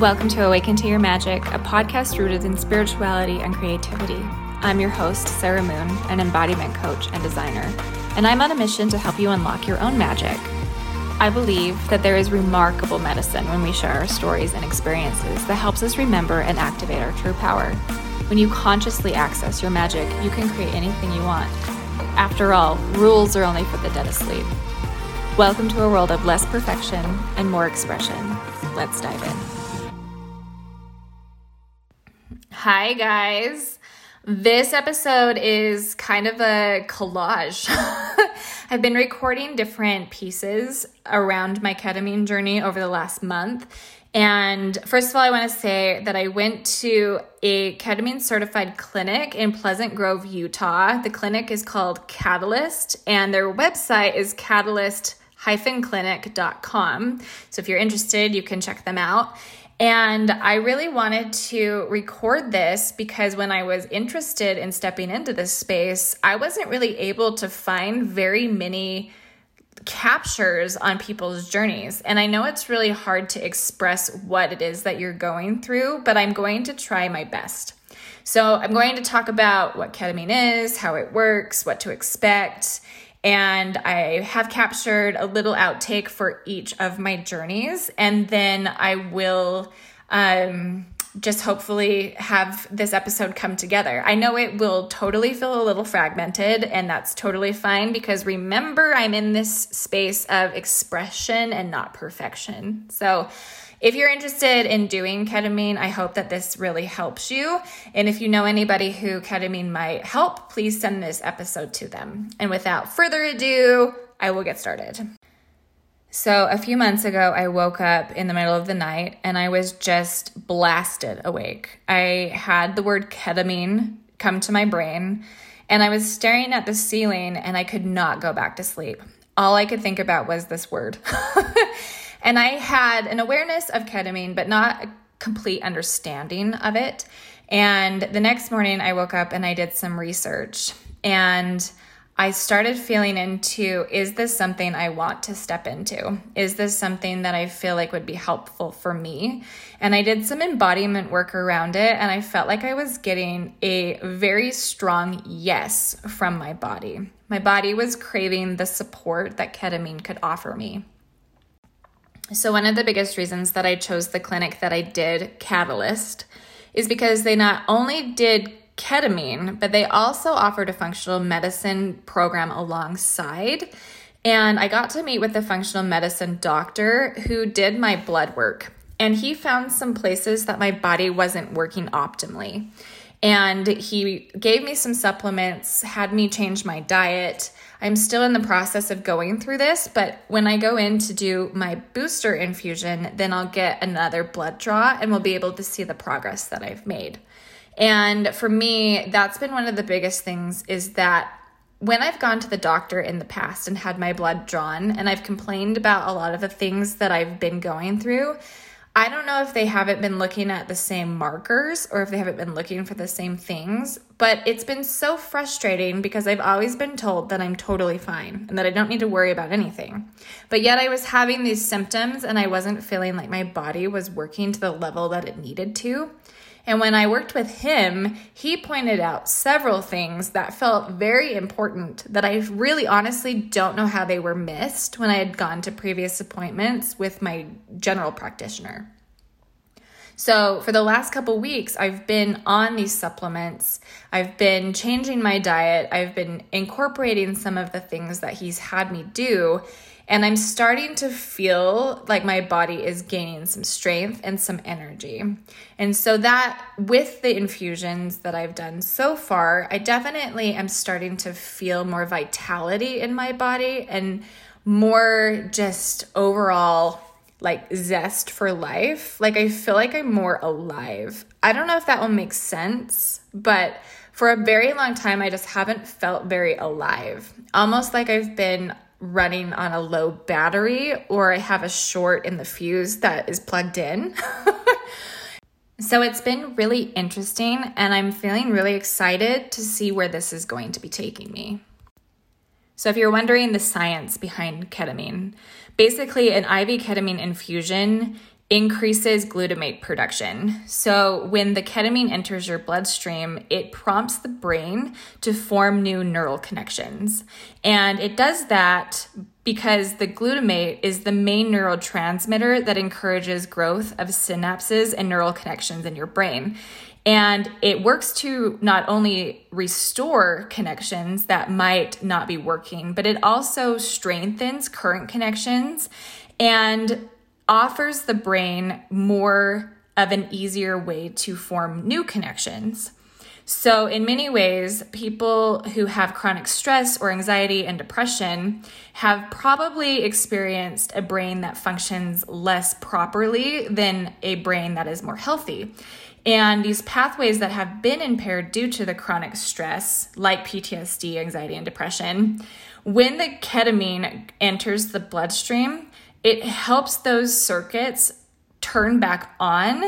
Welcome to Awaken to Your Magic, a podcast rooted in spirituality and creativity. I'm your host, Sarah Moon, an embodiment coach and designer, and I'm on a mission to help you unlock your own magic. I believe that there is remarkable medicine when we share our stories and experiences that helps us remember and activate our true power. When you consciously access your magic, you can create anything you want. After all, rules are only for the dead asleep. Welcome to a world of less perfection and more expression. Let's dive in. Hi, guys. This episode is kind of a collage. I've been recording different pieces around my ketamine journey over the last month. And first of all, I want to say that I went to a ketamine certified clinic in Pleasant Grove, Utah. The clinic is called Catalyst, and their website is catalyst clinic.com. So if you're interested, you can check them out. And I really wanted to record this because when I was interested in stepping into this space, I wasn't really able to find very many captures on people's journeys. And I know it's really hard to express what it is that you're going through, but I'm going to try my best. So, I'm going to talk about what ketamine is, how it works, what to expect, and I have captured a little outtake for each of my journeys. And then I will um, just hopefully have this episode come together. I know it will totally feel a little fragmented, and that's totally fine because remember, I'm in this space of expression and not perfection. So, if you're interested in doing ketamine, I hope that this really helps you. And if you know anybody who ketamine might help, please send this episode to them. And without further ado, I will get started. So, a few months ago, I woke up in the middle of the night and I was just blasted awake. I had the word ketamine come to my brain and I was staring at the ceiling and I could not go back to sleep. All I could think about was this word. And I had an awareness of ketamine, but not a complete understanding of it. And the next morning, I woke up and I did some research. And I started feeling into is this something I want to step into? Is this something that I feel like would be helpful for me? And I did some embodiment work around it, and I felt like I was getting a very strong yes from my body. My body was craving the support that ketamine could offer me. So, one of the biggest reasons that I chose the clinic that I did, Catalyst, is because they not only did ketamine, but they also offered a functional medicine program alongside. And I got to meet with the functional medicine doctor who did my blood work. And he found some places that my body wasn't working optimally. And he gave me some supplements, had me change my diet. I'm still in the process of going through this, but when I go in to do my booster infusion, then I'll get another blood draw and we'll be able to see the progress that I've made. And for me, that's been one of the biggest things is that when I've gone to the doctor in the past and had my blood drawn and I've complained about a lot of the things that I've been going through, I don't know if they haven't been looking at the same markers or if they haven't been looking for the same things, but it's been so frustrating because I've always been told that I'm totally fine and that I don't need to worry about anything. But yet I was having these symptoms and I wasn't feeling like my body was working to the level that it needed to. And when I worked with him, he pointed out several things that felt very important that I really honestly don't know how they were missed when I had gone to previous appointments with my general practitioner. So, for the last couple weeks, I've been on these supplements. I've been changing my diet. I've been incorporating some of the things that he's had me do. And I'm starting to feel like my body is gaining some strength and some energy. And so, that with the infusions that I've done so far, I definitely am starting to feel more vitality in my body and more just overall like zest for life. Like, I feel like I'm more alive. I don't know if that will make sense, but for a very long time, I just haven't felt very alive. Almost like I've been running on a low battery or I have a short in the fuse that is plugged in. so it's been really interesting and I'm feeling really excited to see where this is going to be taking me. So, if you're wondering the science behind ketamine, basically an IV ketamine infusion increases glutamate production. So, when the ketamine enters your bloodstream, it prompts the brain to form new neural connections. And it does that because the glutamate is the main neurotransmitter that encourages growth of synapses and neural connections in your brain. And it works to not only restore connections that might not be working, but it also strengthens current connections and offers the brain more of an easier way to form new connections. So, in many ways, people who have chronic stress or anxiety and depression have probably experienced a brain that functions less properly than a brain that is more healthy. And these pathways that have been impaired due to the chronic stress, like PTSD, anxiety, and depression, when the ketamine enters the bloodstream, it helps those circuits turn back on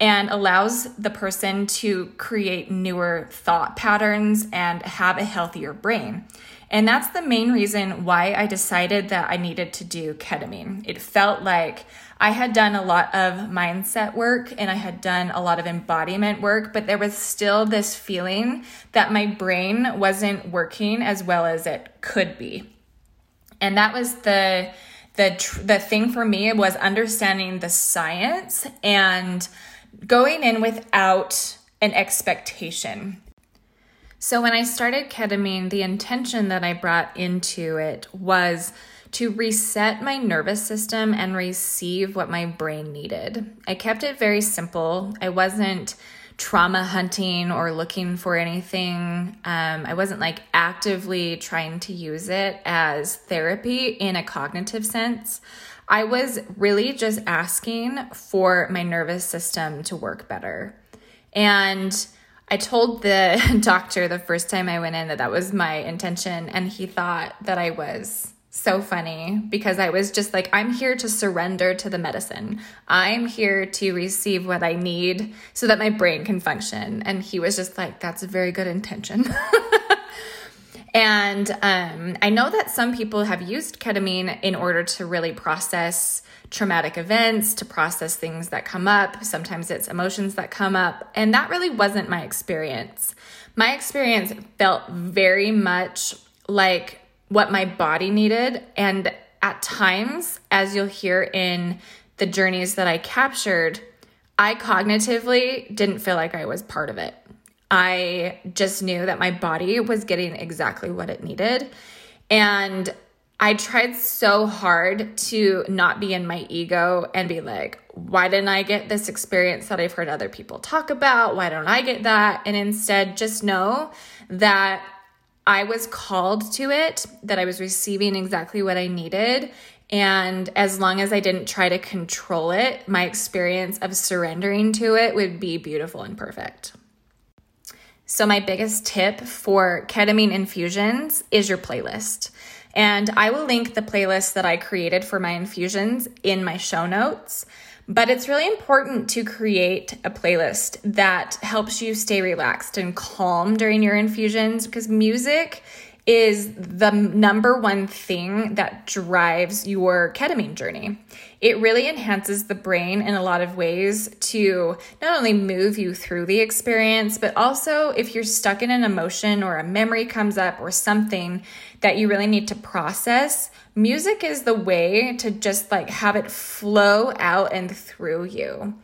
and allows the person to create newer thought patterns and have a healthier brain. And that's the main reason why I decided that I needed to do ketamine. It felt like I had done a lot of mindset work and I had done a lot of embodiment work, but there was still this feeling that my brain wasn't working as well as it could be. And that was the the tr- the thing for me was understanding the science and going in without an expectation. So when I started ketamine, the intention that I brought into it was to reset my nervous system and receive what my brain needed. I kept it very simple. I wasn't trauma hunting or looking for anything. Um, I wasn't like actively trying to use it as therapy in a cognitive sense. I was really just asking for my nervous system to work better. And I told the doctor the first time I went in that that was my intention, and he thought that I was so funny because I was just like, I'm here to surrender to the medicine. I'm here to receive what I need so that my brain can function. And he was just like, that's a very good intention. and um, I know that some people have used ketamine in order to really process traumatic events, to process things that come up. Sometimes it's emotions that come up. And that really wasn't my experience. My experience felt very much like what my body needed. And at times, as you'll hear in the journeys that I captured, I cognitively didn't feel like I was part of it. I just knew that my body was getting exactly what it needed. And I tried so hard to not be in my ego and be like, why didn't I get this experience that I've heard other people talk about? Why don't I get that? And instead, just know that I was called to it, that I was receiving exactly what I needed. And as long as I didn't try to control it, my experience of surrendering to it would be beautiful and perfect. So, my biggest tip for ketamine infusions is your playlist. And I will link the playlist that I created for my infusions in my show notes. But it's really important to create a playlist that helps you stay relaxed and calm during your infusions because music is the number one thing that drives your ketamine journey. It really enhances the brain in a lot of ways to not only move you through the experience, but also if you're stuck in an emotion or a memory comes up or something that you really need to process, music is the way to just like have it flow out and through you.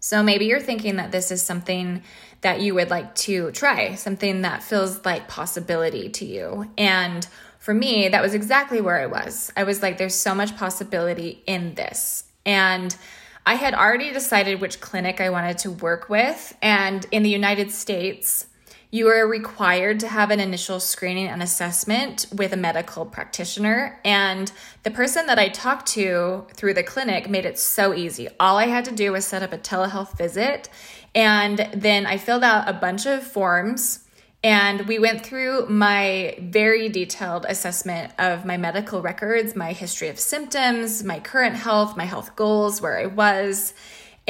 So maybe you're thinking that this is something that you would like to try, something that feels like possibility to you. And for me, that was exactly where I was. I was like, there's so much possibility in this. And I had already decided which clinic I wanted to work with. And in the United States, you are required to have an initial screening and assessment with a medical practitioner. And the person that I talked to through the clinic made it so easy. All I had to do was set up a telehealth visit. And then I filled out a bunch of forms. And we went through my very detailed assessment of my medical records, my history of symptoms, my current health, my health goals, where I was.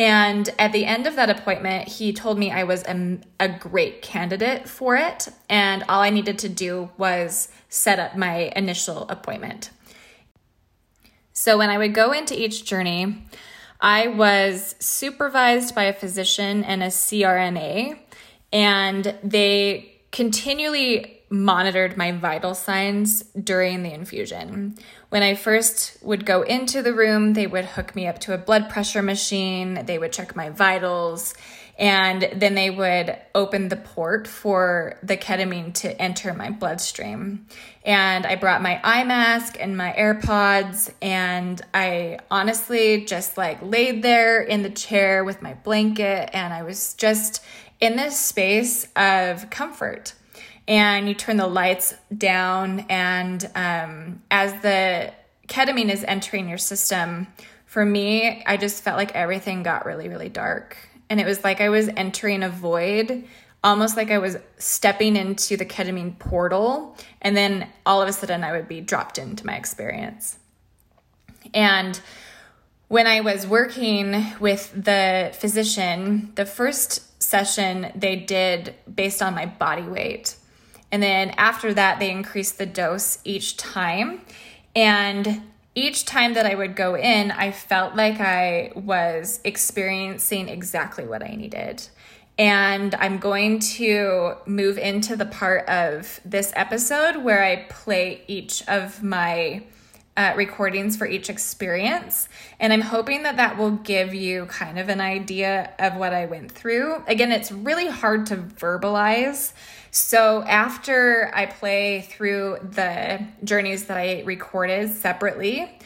And at the end of that appointment, he told me I was a, a, great candidate for it. And all I needed to do was set up my initial appointment. So when I would go into each journey, I was supervised by a physician and a CRNA, and they continually monitored my vital signs during the infusion. When I first would go into the room, they would hook me up to a blood pressure machine, they would check my vitals, and then they would open the port for the ketamine to enter my bloodstream. And I brought my eye mask and my AirPods, and I honestly just like laid there in the chair with my blanket, and I was just in this space of comfort and you turn the lights down. And um, as the ketamine is entering your system, for me, I just felt like everything got really, really dark. And it was like I was entering a void, almost like I was stepping into the ketamine portal. And then all of a sudden, I would be dropped into my experience. And when I was working with the physician, the first session they did based on my body weight. And then after that, they increased the dose each time. And each time that I would go in, I felt like I was experiencing exactly what I needed. And I'm going to move into the part of this episode where I play each of my uh, recordings for each experience. And I'm hoping that that will give you kind of an idea of what I went through. Again, it's really hard to verbalize so after I play through the journeys that I recorded separately,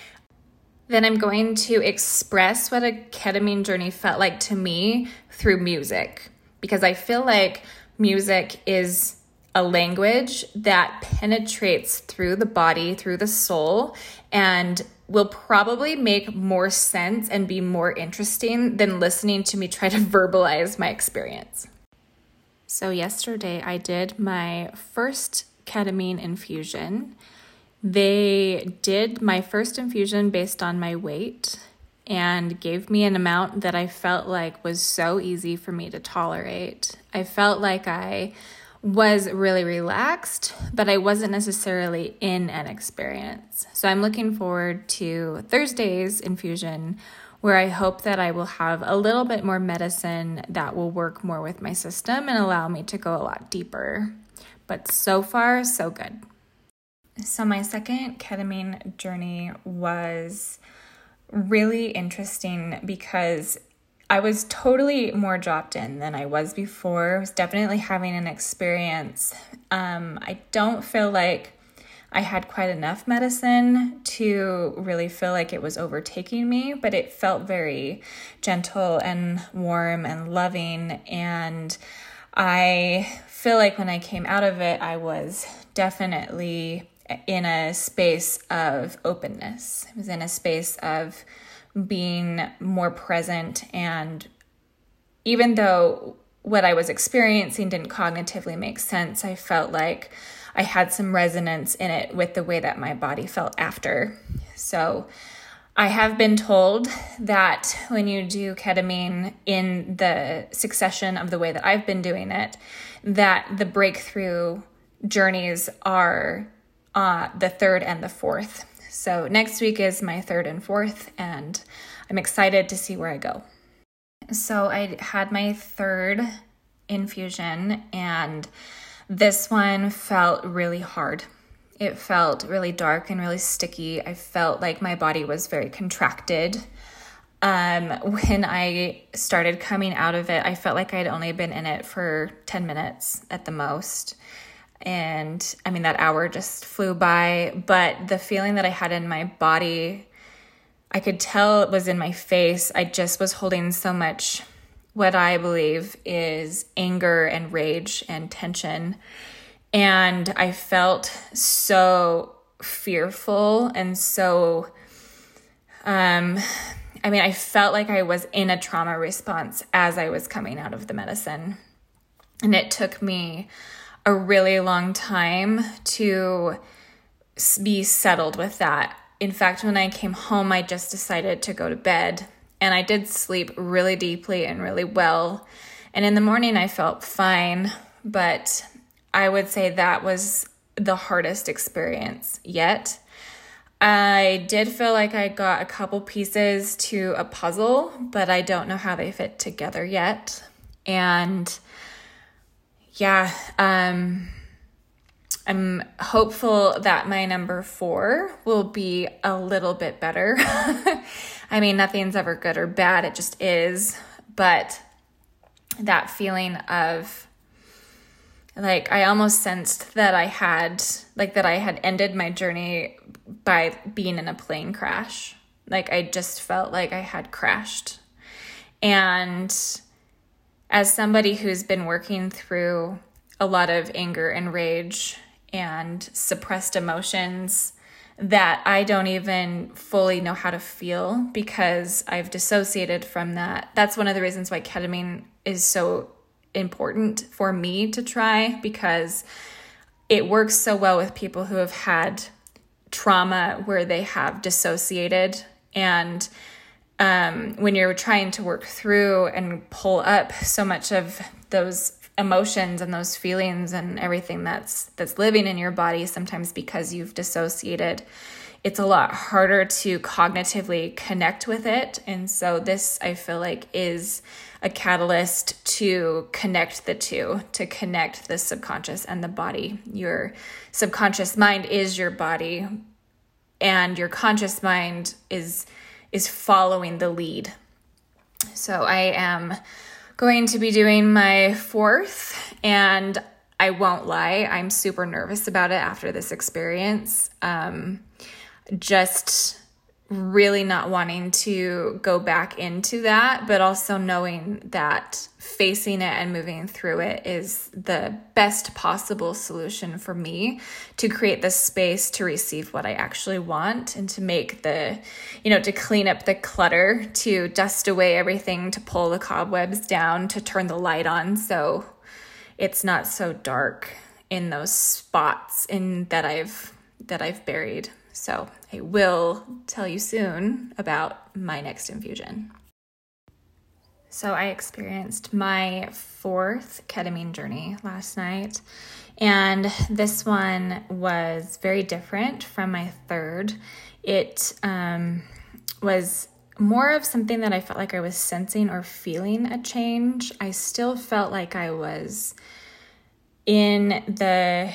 then I'm going to express what a ketamine journey felt like to me through music because I feel like music is a language that penetrates through the body, through the soul, and will probably make more sense and be more interesting than listening to me try to verbalize my experience. So, yesterday I did my first ketamine infusion. They did my first infusion based on my weight and gave me an amount that I felt like was so easy for me to tolerate. I felt like I was really relaxed, but I wasn't necessarily in an experience. So I'm looking forward to Thursday's infusion where I hope that I will have a little bit more medicine that will work more with my system and allow me to go a lot deeper. But so far, so good. So, my second ketamine journey was really interesting because I was totally more dropped in than I was before. I was definitely having an experience. Um, I don't feel like I had quite enough medicine to really feel like it was overtaking me, but it felt very gentle and warm and loving. And I feel like when I came out of it, I was definitely in a space of openness. I was in a space of being more present. And even though what I was experiencing didn't cognitively make sense, I felt like I had some resonance in it with the way that my body felt after. So I have been told that when you do ketamine in the succession of the way that I've been doing it, that the breakthrough journeys are uh, the third and the fourth. So next week is my third and fourth, and I'm excited to see where I go. So I had my third infusion, and this one felt really hard. It felt really dark and really sticky. I felt like my body was very contracted. Um, when I started coming out of it, I felt like I'd only been in it for 10 minutes at the most. And I mean, that hour just flew by, but the feeling that I had in my body, I could tell it was in my face. I just was holding so much what I believe is anger and rage and tension. And I felt so fearful and so, um, I mean, I felt like I was in a trauma response as I was coming out of the medicine. And it took me a really long time to be settled with that. In fact, when I came home, I just decided to go to bed and I did sleep really deeply and really well. And in the morning, I felt fine, but I would say that was the hardest experience yet. I did feel like I got a couple pieces to a puzzle, but I don't know how they fit together yet. And yeah, um, I'm hopeful that my number four will be a little bit better. I mean, nothing's ever good or bad, it just is. But that feeling of like, I almost sensed that I had, like, that I had ended my journey by being in a plane crash. Like, I just felt like I had crashed. And as somebody who's been working through a lot of anger and rage and suppressed emotions that I don't even fully know how to feel because I've dissociated from that. That's one of the reasons why ketamine is so important for me to try because it works so well with people who have had trauma where they have dissociated and um, when you're trying to work through and pull up so much of those emotions and those feelings and everything that's that's living in your body sometimes because you've dissociated it's a lot harder to cognitively connect with it. And so this i feel like is a catalyst to connect the two to connect the subconscious and the body. Your subconscious mind is your body and your conscious mind is is following the lead. So i am going to be doing my fourth, and I won't lie, I'm super nervous about it after this experience. Um, just really not wanting to go back into that, but also knowing that facing it and moving through it is the best possible solution for me to create the space to receive what I actually want and to make the, you know, to clean up the clutter, to dust away everything, to pull the cobwebs down, to turn the light on so it's not so dark in those spots in that I've that I've buried. So I will tell you soon about my next infusion. So I experienced my fourth ketamine journey last night, and this one was very different from my third. It um, was more of something that I felt like I was sensing or feeling a change. I still felt like I was in the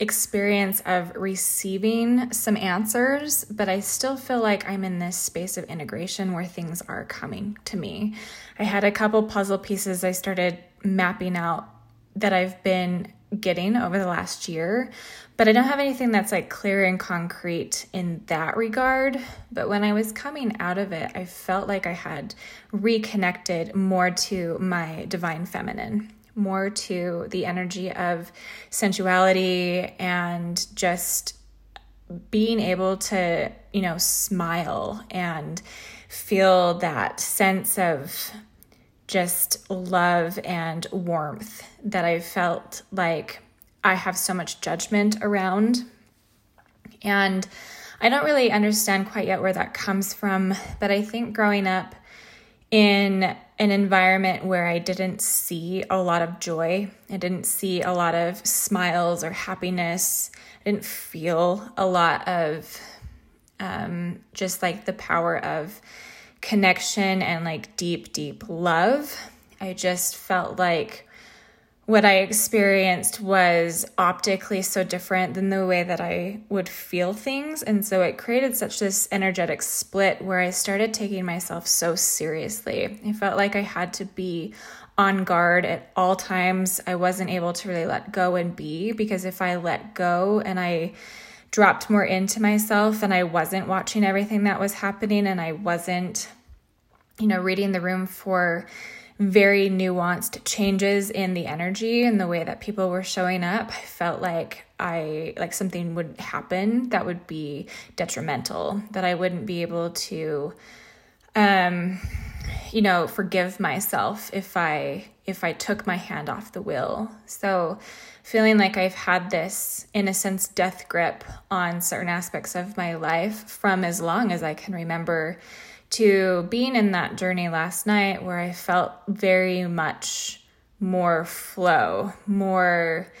experience of receiving some answers, but I still feel like I'm in this space of integration where things are coming to me. I had a couple puzzle pieces I started mapping out that I've been getting over the last year, but I don't have anything that's like clear and concrete in that regard. But when I was coming out of it, I felt like I had reconnected more to my divine feminine more to the energy of sensuality and just being able to, you know, smile and feel that sense of just love and warmth that I felt like I have so much judgment around. And I don't really understand quite yet where that comes from, but I think growing up in an environment where I didn't see a lot of joy. I didn't see a lot of smiles or happiness. I didn't feel a lot of um, just like the power of connection and like deep, deep love. I just felt like what I experienced was optically so different than the way that I would feel things. And so it created such this energetic split where I started taking myself so seriously. I felt like I had to be on guard at all times. I wasn't able to really let go and be because if I let go and I dropped more into myself and I wasn't watching everything that was happening and I wasn't, you know, reading the room for very nuanced changes in the energy and the way that people were showing up. I felt like I like something would happen that would be detrimental, that I wouldn't be able to um you know, forgive myself if I if I took my hand off the wheel. So feeling like I've had this in a sense death grip on certain aspects of my life from as long as I can remember to being in that journey last night where I felt very much more flow, more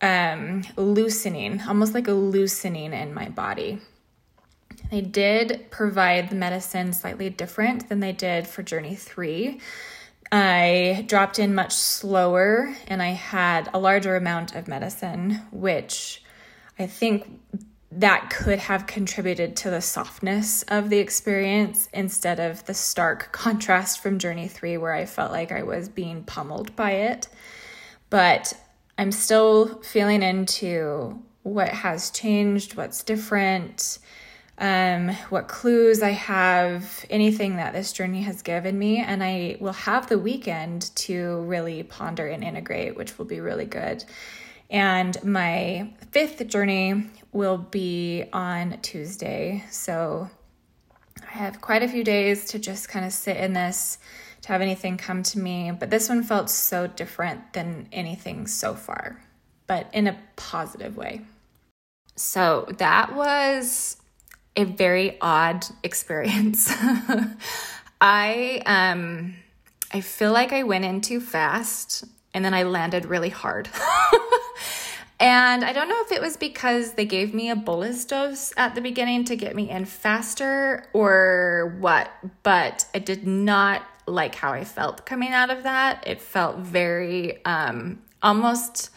um, loosening, almost like a loosening in my body. They did provide the medicine slightly different than they did for Journey 3. I dropped in much slower and I had a larger amount of medicine, which I think that could have contributed to the softness of the experience instead of the stark contrast from Journey 3, where I felt like I was being pummeled by it. But I'm still feeling into what has changed, what's different, um, what clues I have, anything that this journey has given me. And I will have the weekend to really ponder and integrate, which will be really good. And my fifth journey will be on Tuesday. So I have quite a few days to just kind of sit in this, to have anything come to me. But this one felt so different than anything so far, but in a positive way. So that was a very odd experience. I um I feel like I went in too fast and then I landed really hard. and I don't know if it was because they gave me a bolus dose at the beginning to get me in faster or what, but I did not like how I felt coming out of that. It felt very um almost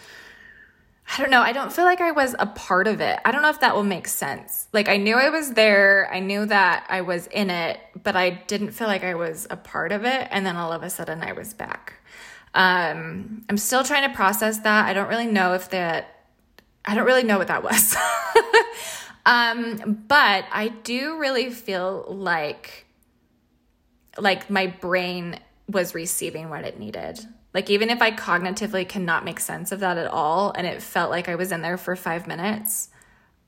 I don't know. I don't feel like I was a part of it. I don't know if that will make sense. Like, I knew I was there, I knew that I was in it, but I didn't feel like I was a part of it. And then all of a sudden, I was back. Um, I'm still trying to process that. I don't really know if that, I don't really know what that was. um, but I do really feel like, like my brain was receiving what it needed. Like, even if I cognitively cannot make sense of that at all, and it felt like I was in there for five minutes,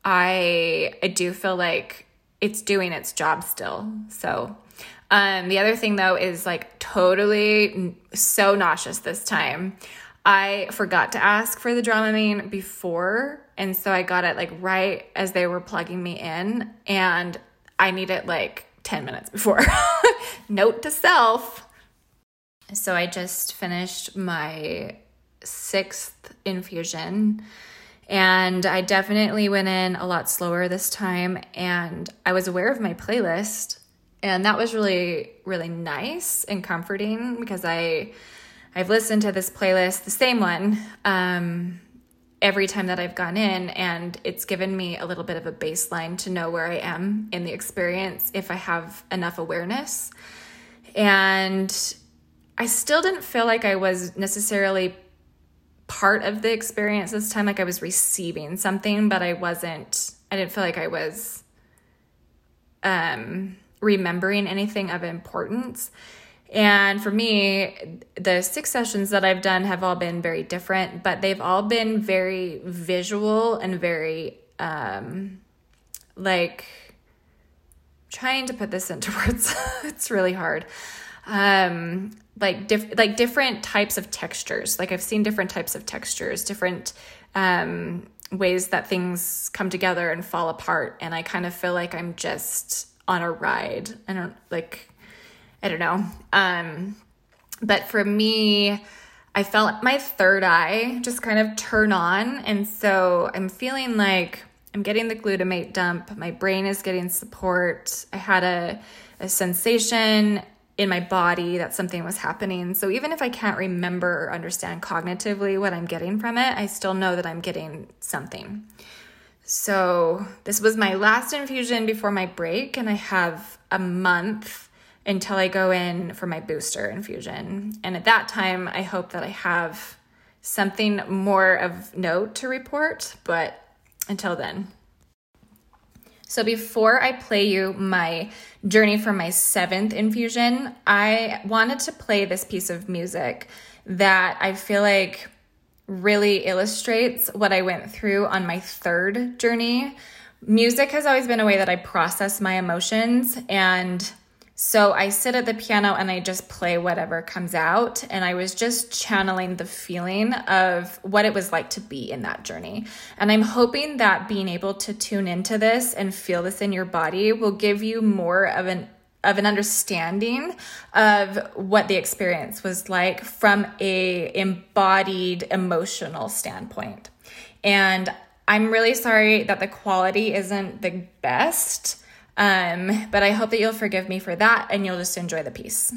I, I do feel like it's doing its job still. So, um, the other thing though is like totally so nauseous this time. I forgot to ask for the Dramamine before, and so I got it like right as they were plugging me in, and I need it like 10 minutes before. Note to self so I just finished my sixth infusion and I definitely went in a lot slower this time and I was aware of my playlist and that was really really nice and comforting because I I've listened to this playlist the same one um every time that I've gone in and it's given me a little bit of a baseline to know where I am in the experience if I have enough awareness and I still didn't feel like I was necessarily part of the experience this time. Like I was receiving something, but I wasn't, I didn't feel like I was um, remembering anything of importance. And for me, the six sessions that I've done have all been very different, but they've all been very visual and very um, like trying to put this into words. it's really hard. Um, like diff- like different types of textures. Like I've seen different types of textures, different um, ways that things come together and fall apart, and I kind of feel like I'm just on a ride. I don't like I don't know. Um, but for me, I felt my third eye just kind of turn on, and so I'm feeling like I'm getting the glutamate dump. My brain is getting support. I had a a sensation in my body that something was happening. So even if I can't remember or understand cognitively what I'm getting from it, I still know that I'm getting something. So this was my last infusion before my break, and I have a month until I go in for my booster infusion. And at that time, I hope that I have something more of note to report, but until then, so before I play you my journey for my seventh infusion, I wanted to play this piece of music that I feel like really illustrates what I went through on my third journey. Music has always been a way that I process my emotions and so I sit at the piano and I just play whatever comes out. And I was just channeling the feeling of what it was like to be in that journey. And I'm hoping that being able to tune into this and feel this in your body will give you more of an of an understanding of what the experience was like from a embodied emotional standpoint. And I'm really sorry that the quality isn't the best Um, but I hope that you'll forgive me for that and you'll just enjoy the piece.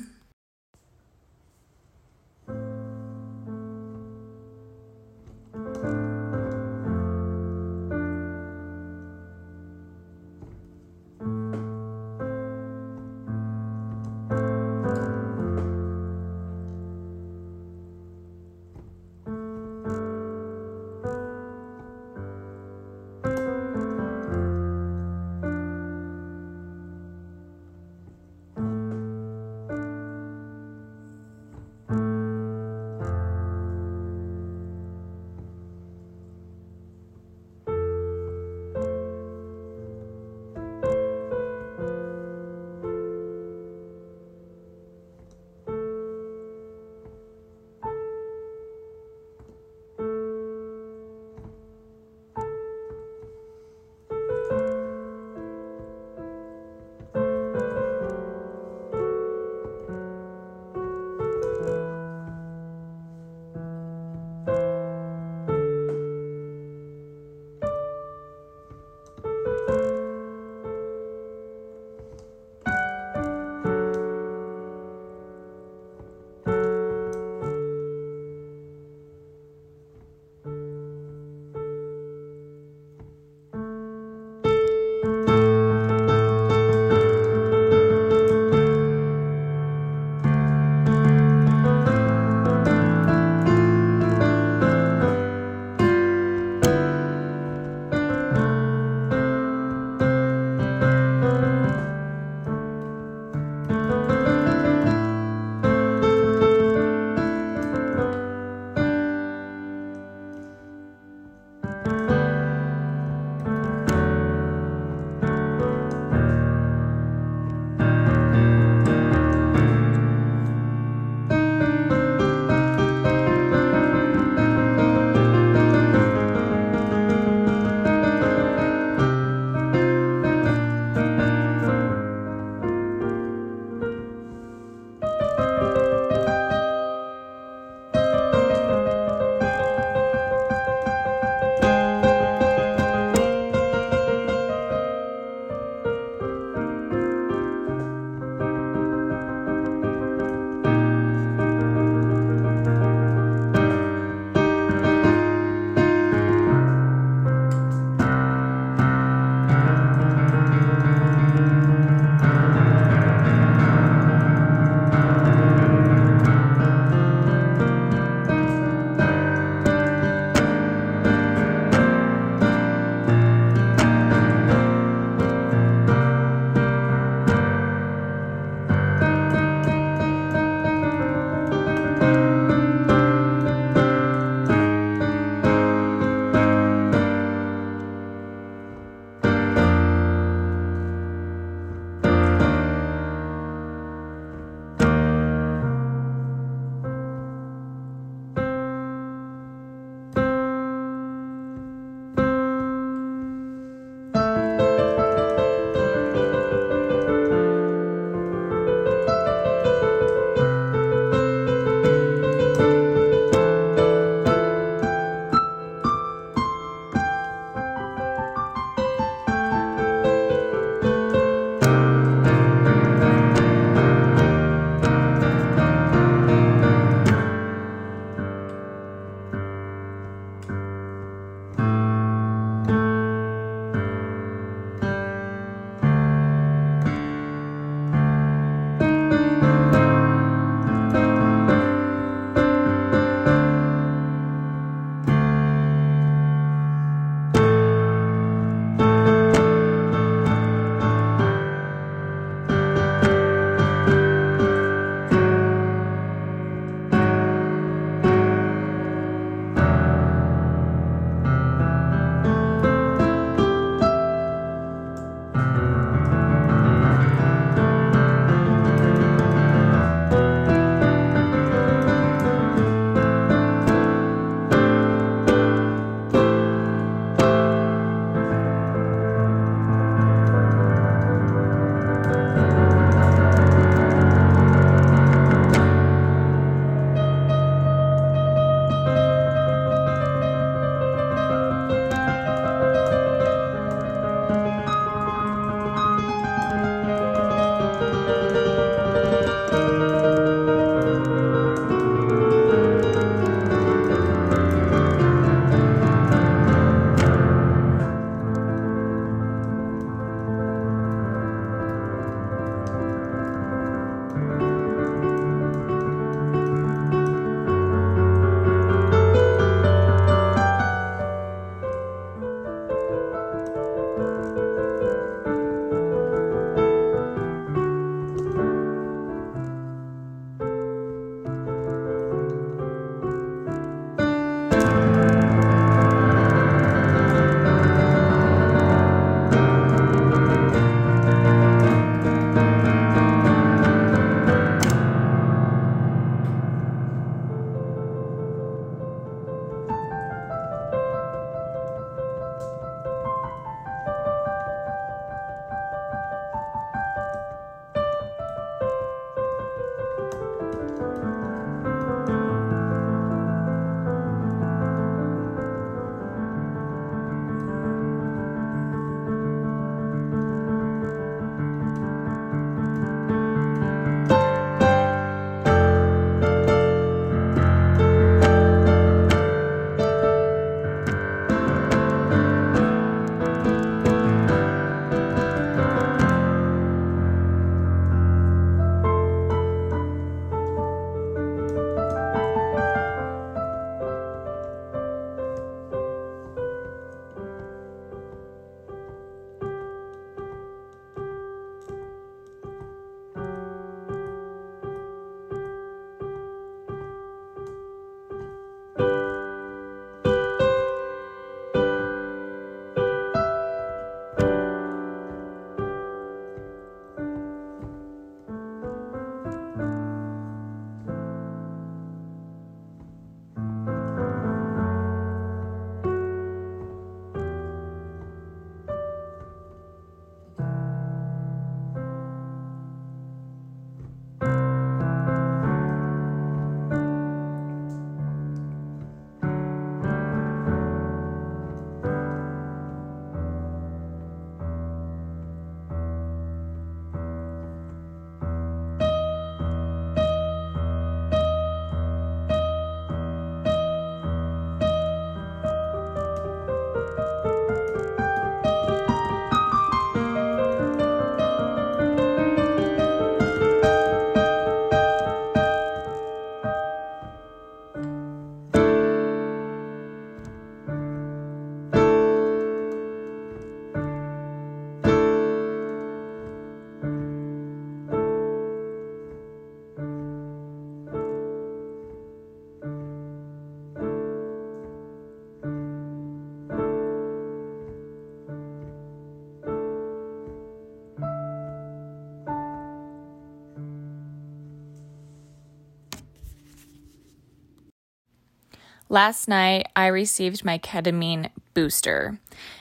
Last night, I received my ketamine booster.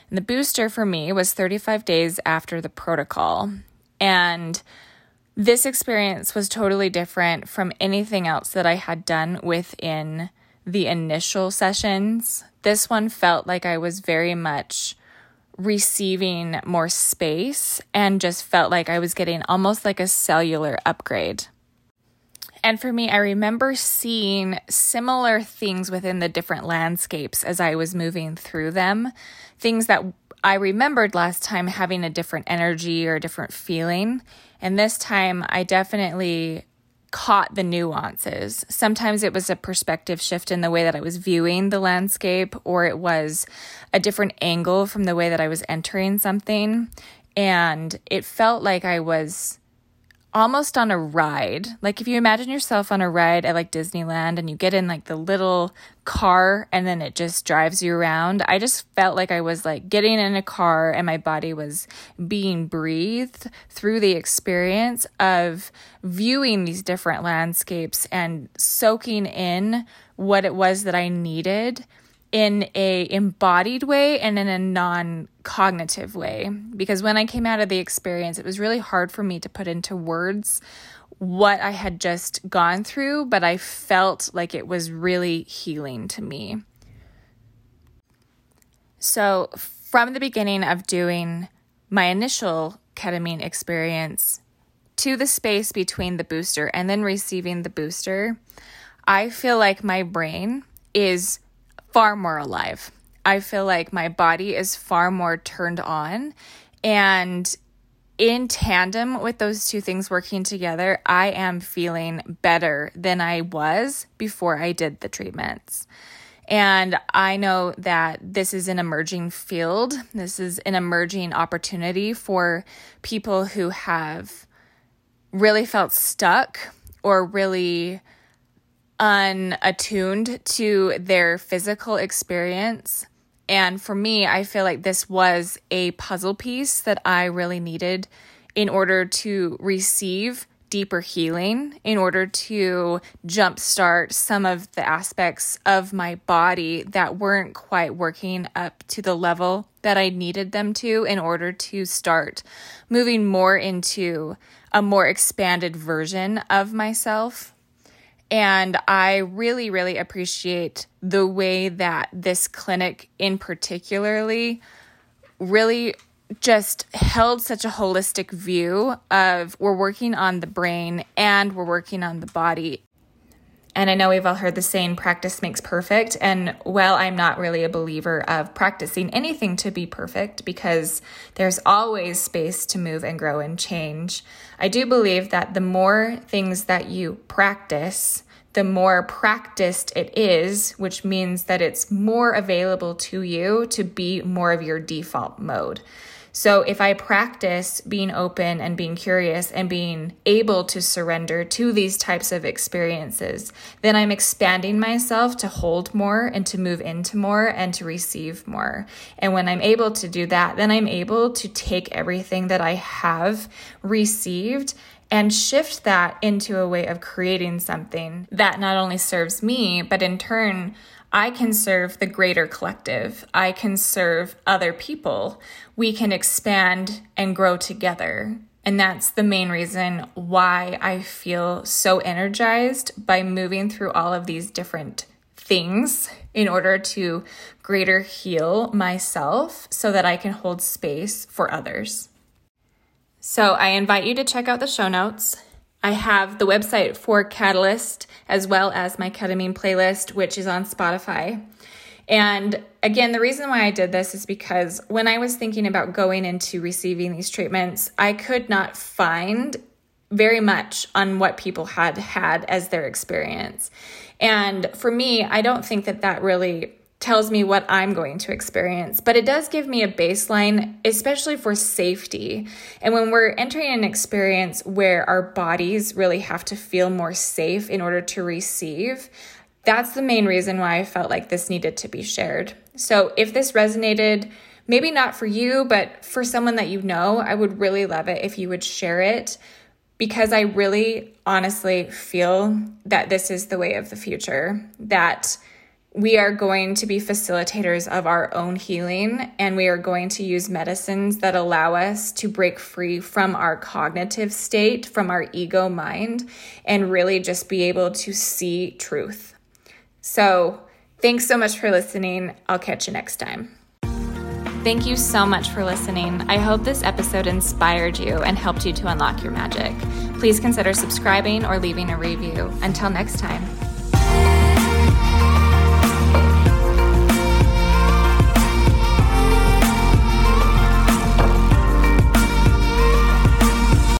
And the booster for me was 35 days after the protocol. And this experience was totally different from anything else that I had done within the initial sessions. This one felt like I was very much receiving more space and just felt like I was getting almost like a cellular upgrade. And for me, I remember seeing similar things within the different landscapes as I was moving through them. Things that I remembered last time having a different energy or a different feeling. And this time, I definitely caught the nuances. Sometimes it was a perspective shift in the way that I was viewing the landscape, or it was a different angle from the way that I was entering something. And it felt like I was almost on a ride. Like if you imagine yourself on a ride at like Disneyland and you get in like the little car and then it just drives you around. I just felt like I was like getting in a car and my body was being breathed through the experience of viewing these different landscapes and soaking in what it was that I needed in a embodied way and in a non-cognitive way because when I came out of the experience it was really hard for me to put into words what I had just gone through but I felt like it was really healing to me. So from the beginning of doing my initial ketamine experience to the space between the booster and then receiving the booster, I feel like my brain is far more alive. I feel like my body is far more turned on. And in tandem with those two things working together, I am feeling better than I was before I did the treatments. And I know that this is an emerging field. This is an emerging opportunity for people who have really felt stuck or really unattuned to their physical experience. And for me, I feel like this was a puzzle piece that I really needed in order to receive deeper healing, in order to jumpstart some of the aspects of my body that weren't quite working up to the level that I needed them to in order to start moving more into a more expanded version of myself. And I really, really appreciate the way that this clinic in particularly really just held such a holistic view of we're working on the brain and we're working on the body and I know we've all heard the saying, practice makes perfect. And while I'm not really a believer of practicing anything to be perfect because there's always space to move and grow and change, I do believe that the more things that you practice, the more practiced it is, which means that it's more available to you to be more of your default mode. So if I practice being open and being curious and being able to surrender to these types of experiences, then I'm expanding myself to hold more and to move into more and to receive more. And when I'm able to do that, then I'm able to take everything that I have received and shift that into a way of creating something that not only serves me, but in turn, I can serve the greater collective. I can serve other people. We can expand and grow together. And that's the main reason why I feel so energized by moving through all of these different things in order to greater heal myself so that I can hold space for others. So I invite you to check out the show notes. I have the website for Catalyst as well as my ketamine playlist, which is on Spotify. And again, the reason why I did this is because when I was thinking about going into receiving these treatments, I could not find very much on what people had had as their experience. And for me, I don't think that that really tells me what I'm going to experience, but it does give me a baseline, especially for safety. And when we're entering an experience where our bodies really have to feel more safe in order to receive, that's the main reason why I felt like this needed to be shared. So if this resonated, maybe not for you, but for someone that you know, I would really love it if you would share it because I really honestly feel that this is the way of the future. That we are going to be facilitators of our own healing and we are going to use medicines that allow us to break free from our cognitive state, from our ego mind, and really just be able to see truth. So, thanks so much for listening. I'll catch you next time. Thank you so much for listening. I hope this episode inspired you and helped you to unlock your magic. Please consider subscribing or leaving a review. Until next time.